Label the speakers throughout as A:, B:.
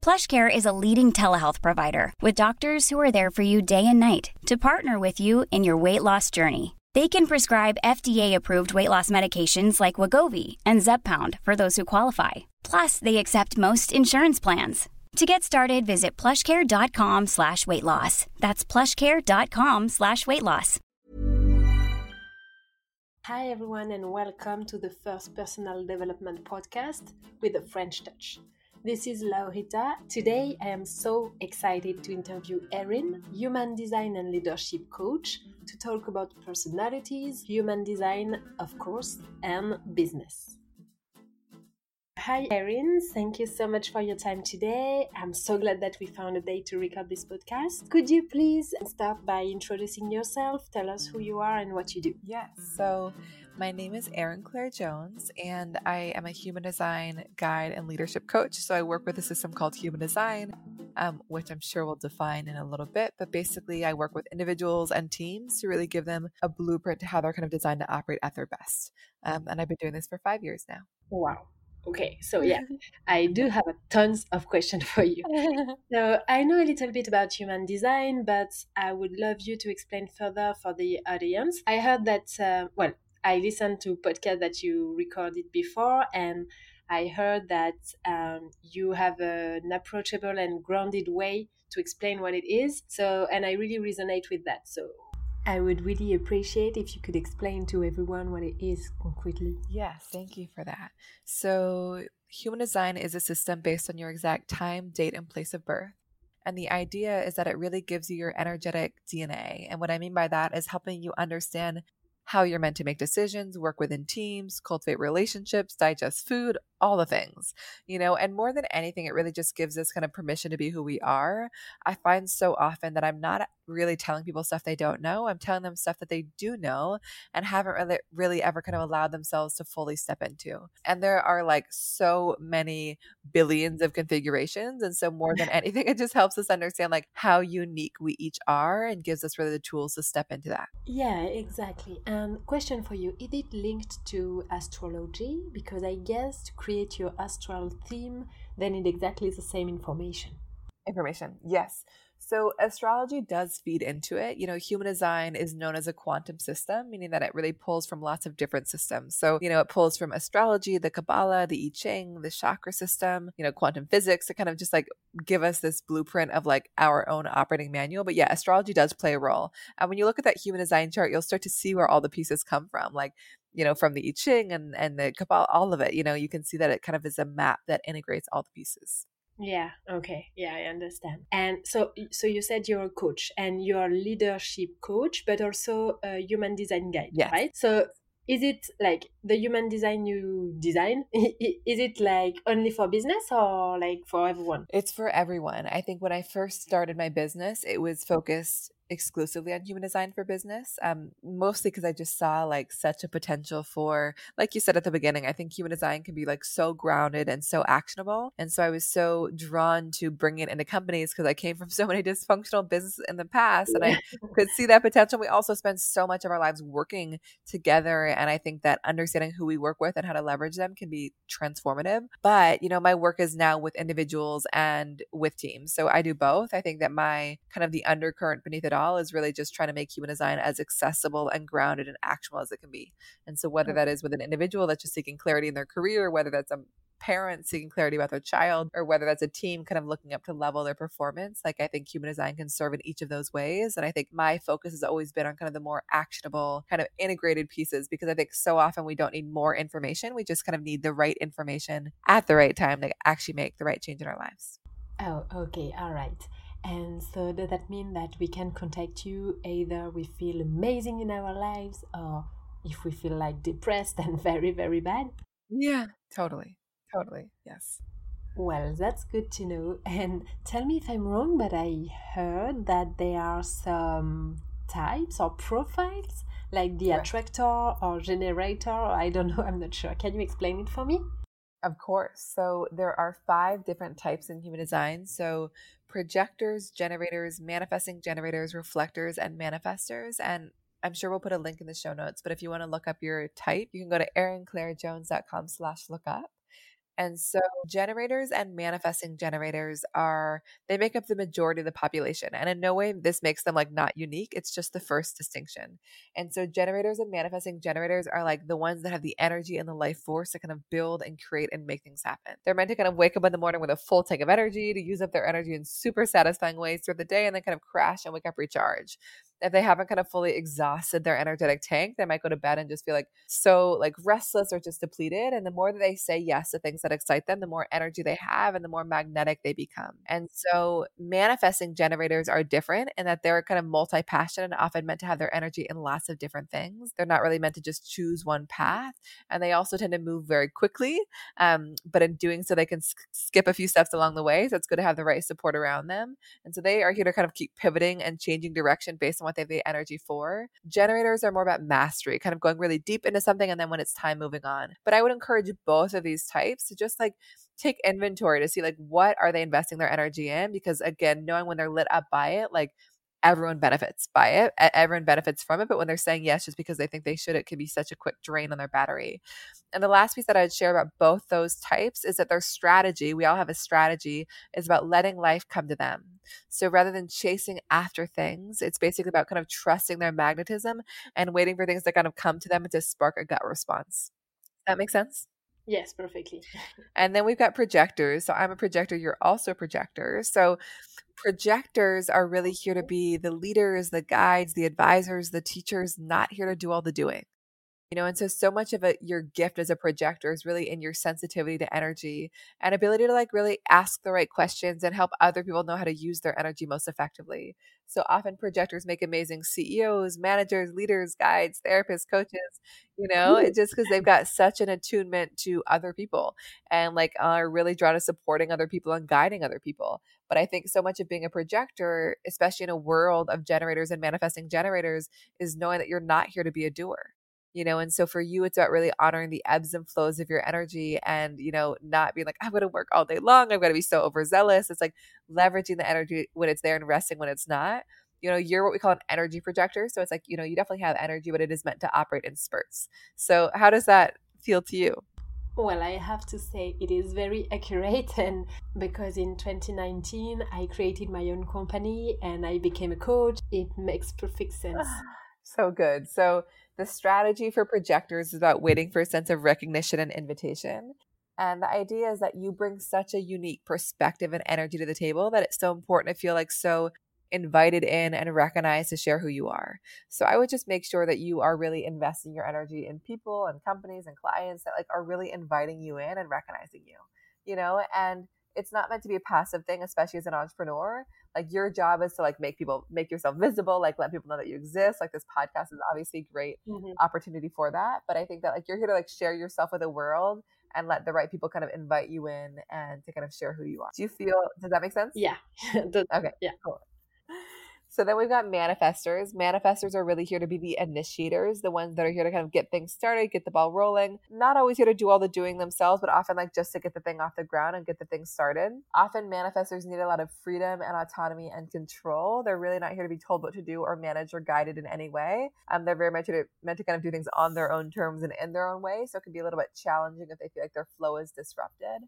A: PlushCare is a leading telehealth provider with doctors who are there for you day and night to partner with you in your weight loss journey. They can prescribe FDA-approved weight loss medications like Wegovy and Zepbound for those who qualify. Plus, they accept most insurance plans. To get started, visit plushcare.com slash weight loss. That's plushcare.com slash weight loss.
B: Hi everyone and welcome to the first personal development podcast with a French touch. This is Laurita. Today I am so excited to interview Erin, human design and leadership coach, to talk about personalities, human design, of course, and business. Hi, Erin. Thank you so much for your time today. I'm so glad that we found a day to record this podcast. Could you please start by introducing yourself? Tell us who you are and what you do.
C: Yes. So, my name is Erin Claire Jones, and I am a human design guide and leadership coach. So I work with a system called human design, um, which I'm sure we'll define in a little bit. But basically, I work with individuals and teams to really give them a blueprint to how they're kind of designed to operate at their best. Um, and I've been doing this for five years now.
B: Wow. Okay, so yeah, I do have tons of questions for you. so I know a little bit about human design, but I would love you to explain further for the audience. I heard that, uh, well, I listened to podcast that you recorded before, and I heard that um, you have an approachable and grounded way to explain what it is. So, and I really resonate with that. So, I would really appreciate if you could explain to everyone what it is concretely.
C: Yes, thank you for that. So, human design is a system based on your exact time, date, and place of birth. And the idea is that it really gives you your energetic DNA. And what I mean by that is helping you understand how you're meant to make decisions, work within teams, cultivate relationships, digest food, all the things, you know, and more than anything, it really just gives us kind of permission to be who we are. I find so often that I'm not really telling people stuff they don't know. I'm telling them stuff that they do know and haven't really, really ever kind of allowed themselves to fully step into. And there are like so many billions of configurations. And so, more than anything, it just helps us understand like how unique we each are and gives us really the tools to step into that.
B: Yeah, exactly. And Um, question for you is it linked to astrology? Because I guess to create your astral theme, they need exactly the same information.
C: Information, yes. So astrology does feed into it. You know, human design is known as a quantum system, meaning that it really pulls from lots of different systems. So, you know, it pulls from astrology, the Kabbalah, the I Ching, the chakra system, you know, quantum physics to kind of just like give us this blueprint of like our own operating manual. But yeah, astrology does play a role. And when you look at that human design chart, you'll start to see where all the pieces come from. Like you know, from the I Ching and, and the Kabbalah, all of it, you know, you can see that it kind of is a map that integrates all the pieces.
B: Yeah, okay. Yeah, I understand. And so so you said you're a coach and you're a leadership coach, but also a human design guide,
C: yes.
B: right? So is it like the human design you design is it like only for business or like for everyone
C: it's for everyone i think when i first started my business it was focused exclusively on human design for business um, mostly because i just saw like such a potential for like you said at the beginning i think human design can be like so grounded and so actionable and so i was so drawn to bring it into companies because i came from so many dysfunctional businesses in the past and i could see that potential we also spend so much of our lives working together and i think that understanding who we work with and how to leverage them can be transformative but you know my work is now with individuals and with teams so i do both i think that my kind of the undercurrent beneath it all is really just trying to make human design as accessible and grounded and actionable as it can be. And so, whether mm. that is with an individual that's just seeking clarity in their career, whether that's a parents seeking clarity about their child or whether that's a team kind of looking up to level their performance like i think human design can serve in each of those ways. And i think my focus has always been on kind of the more actionable kind of integrated pieces because i think so often we don't need more information. We just kind of need the right information at the right time to actually make the right change in our lives.
B: Oh okay. All right and so does that mean that we can contact you either we feel amazing in our lives or if we feel like depressed and very very bad
C: yeah totally Totally. Yes.
B: Well, that's good to know. And tell me if I'm wrong, but I heard that there are some types or profiles like the attractor or generator. Or I don't know. I'm not sure. Can you explain it for me?
C: Of course. So there are five different types in human design. So projectors, generators, manifesting generators, reflectors, and manifestors. And I'm sure we'll put a link in the show notes. But if you want to look up your type, you can go to erinclairejones.com slash look up. And so generators and manifesting generators are they make up the majority of the population. And in no way this makes them like not unique. It's just the first distinction. And so generators and manifesting generators are like the ones that have the energy and the life force to kind of build and create and make things happen. They're meant to kind of wake up in the morning with a full tank of energy to use up their energy in super satisfying ways throughout the day and then kind of crash and wake up recharge if they haven't kind of fully exhausted their energetic tank, they might go to bed and just feel like so like restless or just depleted. And the more that they say yes to things that excite them, the more energy they have and the more magnetic they become. And so manifesting generators are different in that they're kind of multi-passionate and often meant to have their energy in lots of different things. They're not really meant to just choose one path. And they also tend to move very quickly. Um, but in doing so, they can skip a few steps along the way. So it's good to have the right support around them. And so they are here to kind of keep pivoting and changing direction based on what they have the energy for. Generators are more about mastery, kind of going really deep into something and then when it's time moving on. But I would encourage both of these types to just like take inventory to see like what are they investing their energy in because again, knowing when they're lit up by it, like everyone benefits by it. Everyone benefits from it. But when they're saying yes just because they think they should, it can be such a quick drain on their battery. And the last piece that I'd share about both those types is that their strategy, we all have a strategy, is about letting life come to them. So rather than chasing after things, it's basically about kind of trusting their magnetism and waiting for things to kind of come to them and to spark a gut response. That makes sense?
B: Yes, perfectly.
C: and then we've got projectors. So I'm a projector, you're also a projector. So projectors are really here to be the leaders, the guides, the advisors, the teachers, not here to do all the doing you know and so so much of it your gift as a projector is really in your sensitivity to energy and ability to like really ask the right questions and help other people know how to use their energy most effectively. So often projectors make amazing ceos managers leaders guides therapists coaches you know it just because they've got such an attunement to other people and like are really drawn to supporting other people and guiding other people. But i think so much of being a projector especially in a world of generators and manifesting generators is knowing that you're not here to be a doer you know and so for you it's about really honoring the ebbs and flows of your energy and you know not being like i'm going to work all day long i'm going to be so overzealous. It's like leveraging the energy when it's there and resting when it's not. You know you're what we call an energy projector so it's like you know you definitely have energy but it is meant to operate in spurts. So how does that feel to you?
B: Well, I have to say it is very accurate, and because in 2019 I created my own company and I became a coach, it makes perfect sense.
C: so good. So, the strategy for projectors is about waiting for a sense of recognition and invitation. And the idea is that you bring such a unique perspective and energy to the table that it's so important to feel like so invited in and recognized to share who you are. So I would just make sure that you are really investing your energy in people and companies and clients that like are really inviting you in and recognizing you. You know, and it's not meant to be a passive thing, especially as an entrepreneur. Like your job is to like make people make yourself visible, like let people know that you exist. Like this podcast is obviously great mm-hmm. opportunity for that. But I think that like you're here to like share yourself with the world and let the right people kind of invite you in and to kind of share who you are. Do you feel does that make sense?
B: Yeah.
C: okay.
B: Yeah.
C: Cool. So then we've got manifestors. Manifestors are really here to be the initiators, the ones that are here to kind of get things started, get the ball rolling. Not always here to do all the doing themselves, but often like just to get the thing off the ground and get the thing started. Often manifestors need a lot of freedom and autonomy and control. They're really not here to be told what to do or managed or guided in any way. Um, they're very much meant to kind of do things on their own terms and in their own way. So it can be a little bit challenging if they feel like their flow is disrupted.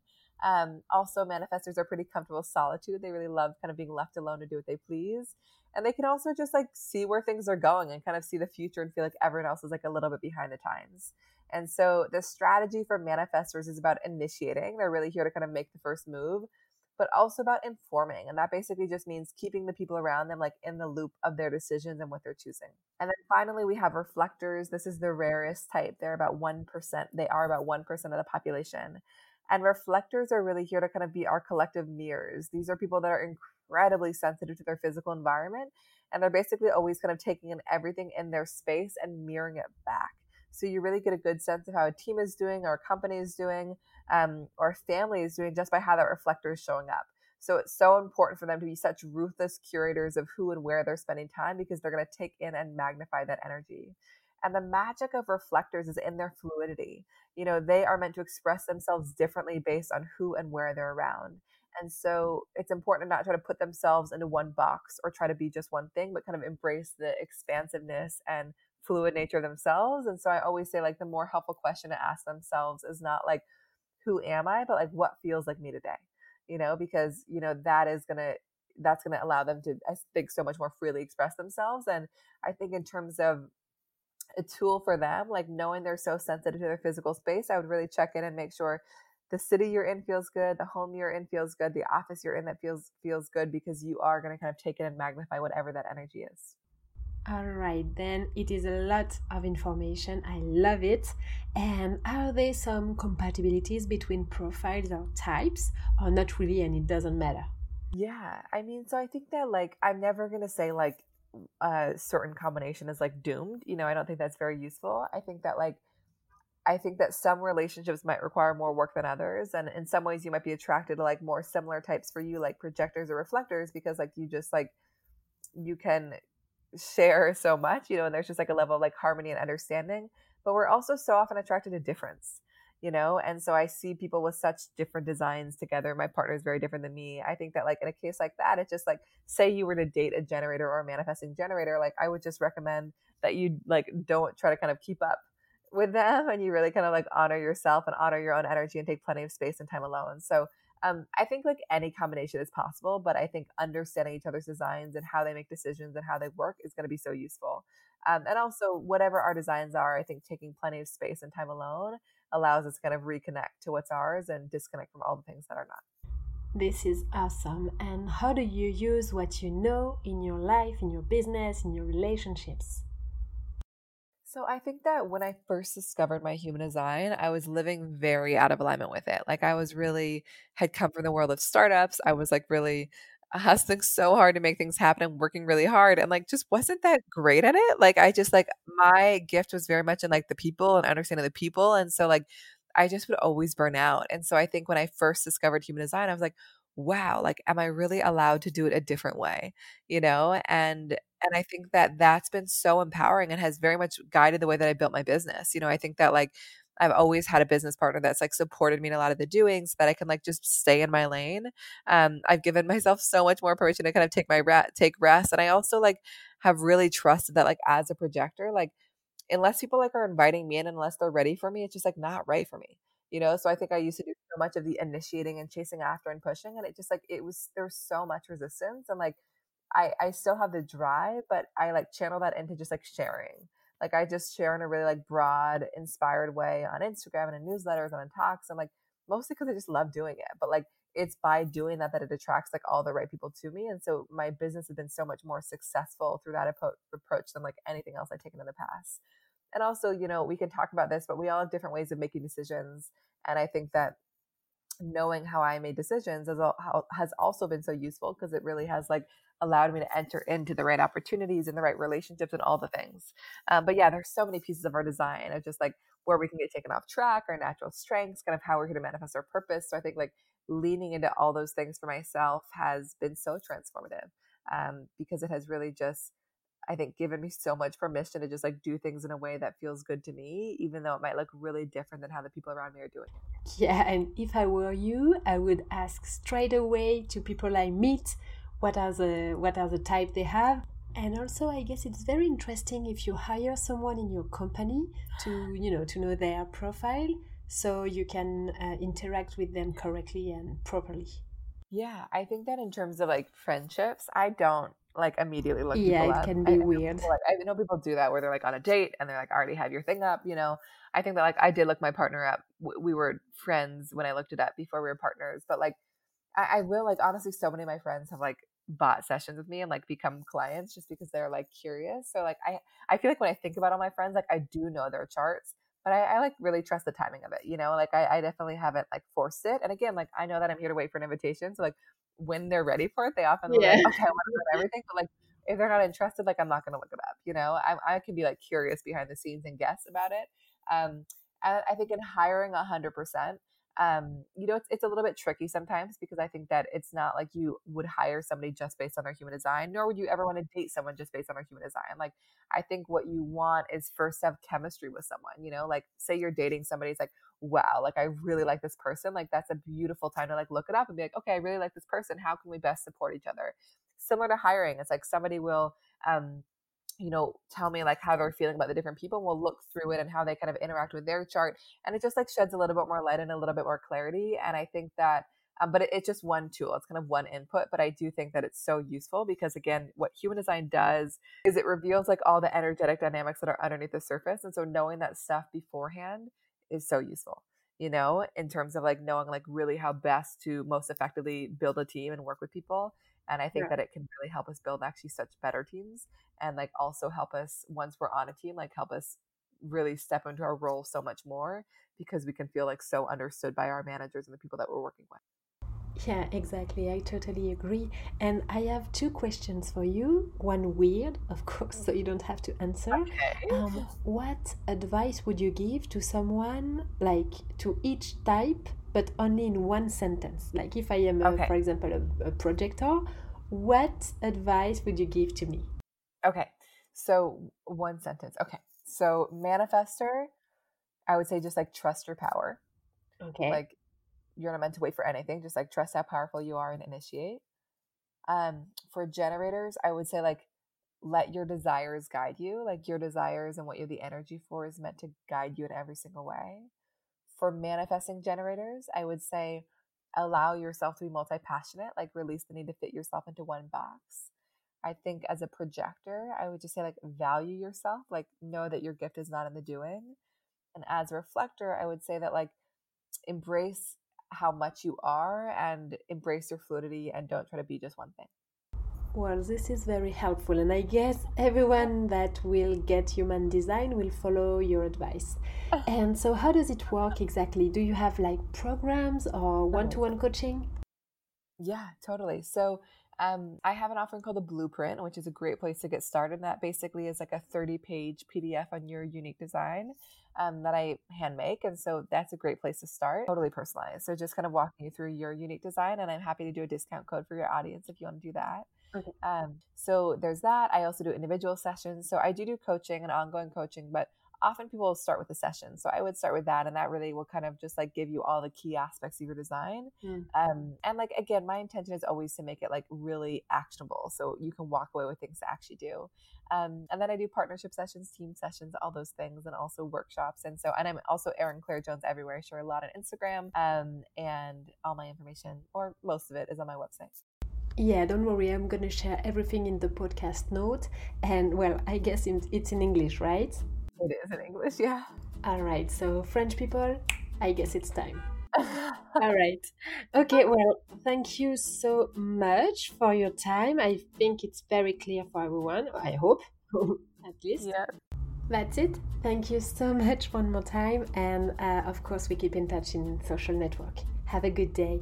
C: Um, also, manifestors are pretty comfortable solitude. They really love kind of being left alone to do what they please. And they can also just like see where things are going and kind of see the future and feel like everyone else is like a little bit behind the times. And so the strategy for manifestors is about initiating. They're really here to kind of make the first move, but also about informing. And that basically just means keeping the people around them like in the loop of their decisions and what they're choosing. And then finally, we have reflectors. This is the rarest type. They're about 1%. They are about 1% of the population. And reflectors are really here to kind of be our collective mirrors. These are people that are incredibly sensitive to their physical environment. And they're basically always kind of taking in everything in their space and mirroring it back. So you really get a good sense of how a team is doing, or a company is doing, um, or a family is doing just by how that reflector is showing up. So it's so important for them to be such ruthless curators of who and where they're spending time because they're going to take in and magnify that energy. And the magic of reflectors is in their fluidity. You know, they are meant to express themselves differently based on who and where they're around. And so it's important to not try to put themselves into one box or try to be just one thing, but kind of embrace the expansiveness and fluid nature of themselves. And so I always say, like, the more helpful question to ask themselves is not like, who am I, but like, what feels like me today? You know, because, you know, that is going to, that's going to allow them to, I think, so much more freely express themselves. And I think, in terms of a tool for them, like knowing they're so sensitive to their physical space, I would really check in and make sure the city you're in feels good, the home you're in feels good, the office you're in that feels feels good because you are going to kind of take it and magnify whatever that energy is.
B: All right, then it is a lot of information. I love it. And are there some compatibilities between profiles or types, or not really, and it doesn't matter?
C: Yeah, I mean, so I think that like I'm never gonna say like a uh, certain combination is like doomed. You know, I don't think that's very useful. I think that like I think that some relationships might require more work than others. And in some ways you might be attracted to like more similar types for you, like projectors or reflectors, because like you just like you can share so much, you know, and there's just like a level of like harmony and understanding. But we're also so often attracted to difference, you know, and so I see people with such different designs together. My partner is very different than me. I think that like in a case like that, it's just like say you were to date a generator or a manifesting generator, like I would just recommend that you like don't try to kind of keep up with them and you really kind of like honor yourself and honor your own energy and take plenty of space and time alone. So um, I think like any combination is possible, but I think understanding each other's designs and how they make decisions and how they work is going to be so useful. Um, and also, whatever our designs are, I think taking plenty of space and time alone allows us to kind of reconnect to what's ours and disconnect from all the things that are not.
B: This is awesome. And how do you use what you know in your life, in your business, in your relationships?
C: So I think that when I first discovered my human design, I was living very out of alignment with it. Like I was really had come from the world of startups. I was like really hustling so hard to make things happen and working really hard and like just wasn't that great at it. Like I just like my gift was very much in like the people and understanding the people. And so like I just would always burn out. And so I think when I first discovered human design, I was like, wow, like am I really allowed to do it a different way? You know? And and i think that that's been so empowering and has very much guided the way that i built my business you know i think that like I've always had a business partner that's like supported me in a lot of the doings so that I can like just stay in my lane. Um, I've given myself so much more permission to kind of take my re- take rest, and I also like have really trusted that like as a projector, like unless people like are inviting me in, unless they're ready for me, it's just like not right for me, you know. So I think I used to do so much of the initiating and chasing after and pushing, and it just like it was there was so much resistance and like I I still have the drive, but I like channel that into just like sharing. Like I just share in a really like broad, inspired way on Instagram and in newsletters and in talks, and like mostly because I just love doing it. But like it's by doing that that it attracts like all the right people to me, and so my business has been so much more successful through that approach than like anything else I've taken in the past. And also, you know, we can talk about this, but we all have different ways of making decisions, and I think that knowing how I made decisions has, has also been so useful because it really has like allowed me to enter into the right opportunities and the right relationships and all the things. Um, but yeah, there's so many pieces of our design of just like where we can get taken off track, our natural strengths, kind of how we're here to manifest our purpose. So I think like leaning into all those things for myself has been so transformative um, because it has really just I think given me so much permission to just like do things in a way that feels good to me, even though it might look really different than how the people around me are doing it.
B: Yeah, and if I were you, I would ask straight away to people I meet what are the what are the type they have and also i guess it's very interesting if you hire someone in your company to you know to know their profile so you can uh, interact with them correctly and properly
C: yeah i think that in terms of like friendships i don't like immediately look.
B: Yeah,
C: it
B: up. can be I, weird.
C: I know, like, I know people do that where they're like on a date and they're like already have your thing up. You know, I think that like I did look my partner up. We were friends when I looked it up before we were partners, but like I, I will like honestly, so many of my friends have like bought sessions with me and like become clients just because they're like curious. So like I I feel like when I think about all my friends, like I do know their charts, but I, I like really trust the timing of it. You know, like I, I definitely haven't like forced it. And again, like I know that I'm here to wait for an invitation. So like when they're ready for it, they often yeah. like, okay, I want to know everything. But like if they're not interested, like I'm not going to look it up. You know, I, I can be like curious behind the scenes and guess about it. Um, I, I think in hiring a hundred percent, um, you know, it's, it's a little bit tricky sometimes because I think that it's not like you would hire somebody just based on their human design, nor would you ever want to date someone just based on their human design. Like, I think what you want is first have chemistry with someone, you know, like say you're dating somebody, it's like, wow, like I really like this person. Like, that's a beautiful time to like look it up and be like, okay, I really like this person. How can we best support each other? Similar to hiring, it's like somebody will, um, you know, tell me like how they're feeling about the different people. And we'll look through it and how they kind of interact with their chart. And it just like sheds a little bit more light and a little bit more clarity. And I think that, um, but it, it's just one tool. It's kind of one input. But I do think that it's so useful because again, what human design does is it reveals like all the energetic dynamics that are underneath the surface. And so knowing that stuff beforehand is so useful you know, in terms of like knowing like really how best to most effectively build a team and work with people and i think yeah. that it can really help us build actually such better teams and like also help us once we're on a team like help us really step into our role so much more because we can feel like so understood by our managers and the people that we're working with
B: yeah, exactly. I totally agree. And I have two questions for you. One weird, of course, so you don't have to answer. Okay. Um, what advice would you give to someone, like to each type but only in one sentence. Like if I am, a, okay. for example, a, a projector, what advice would you give to me?
C: Okay, so one sentence. Okay, so manifestor, I would say just like trust your power.
B: Okay.
C: Like you're not meant to wait for anything. Just like trust how powerful you are and initiate. Um, for generators, I would say like let your desires guide you. Like your desires and what you're the energy for is meant to guide you in every single way for manifesting generators, I would say allow yourself to be multi passionate, like release the need to fit yourself into one box. I think as a projector, I would just say like value yourself, like know that your gift is not in the doing. And as a reflector, I would say that like embrace how much you are and embrace your fluidity and don't try to be just one thing.
B: Well, this is very helpful, and I guess everyone that will get human design will follow your advice. And so, how does it work exactly? Do you have like programs or one to one coaching?
C: Yeah, totally. So, um, I have an offering called the Blueprint, which is a great place to get started. And that basically is like a 30 page PDF on your unique design um, that I hand make. And so that's a great place to start, totally personalized. So just kind of walking you through your unique design. And I'm happy to do a discount code for your audience if you want to do that. Okay. Um, so there's that. I also do individual sessions. So I do do coaching and ongoing coaching, but often people will start with a session. So I would start with that, and that really will kind of just like give you all the key aspects of your design. Mm. Um, and like again, my intention is always to make it like really actionable, so you can walk away with things to actually do. Um, and then I do partnership sessions, team sessions, all those things, and also workshops. And so, and I'm also Erin Claire Jones everywhere. I share a lot on Instagram, um, and all my information, or most of it, is on my website.
B: Yeah, don't worry. I'm going to share everything in the podcast note. And well, I guess it's in English, right?
C: It is in English, yeah.
B: All right. So, French people, I guess it's time. All right. Okay, well, thank you so much for your time. I think it's very clear for everyone. I hope, at least.
C: Yeah.
B: That's it. Thank you so much one more time. And uh, of course, we keep in touch in social network. Have a good day.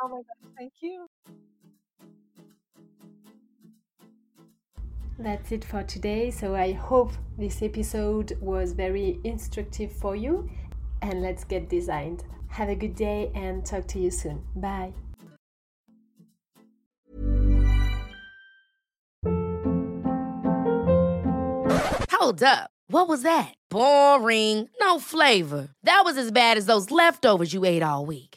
C: Oh my God. Thank you.
B: That's it for today. So I hope this episode was very instructive for you. And let's get designed. Have a good day and talk to you soon. Bye.
D: Hold up. What was that? Boring. No flavor. That was as bad as those leftovers you ate all week.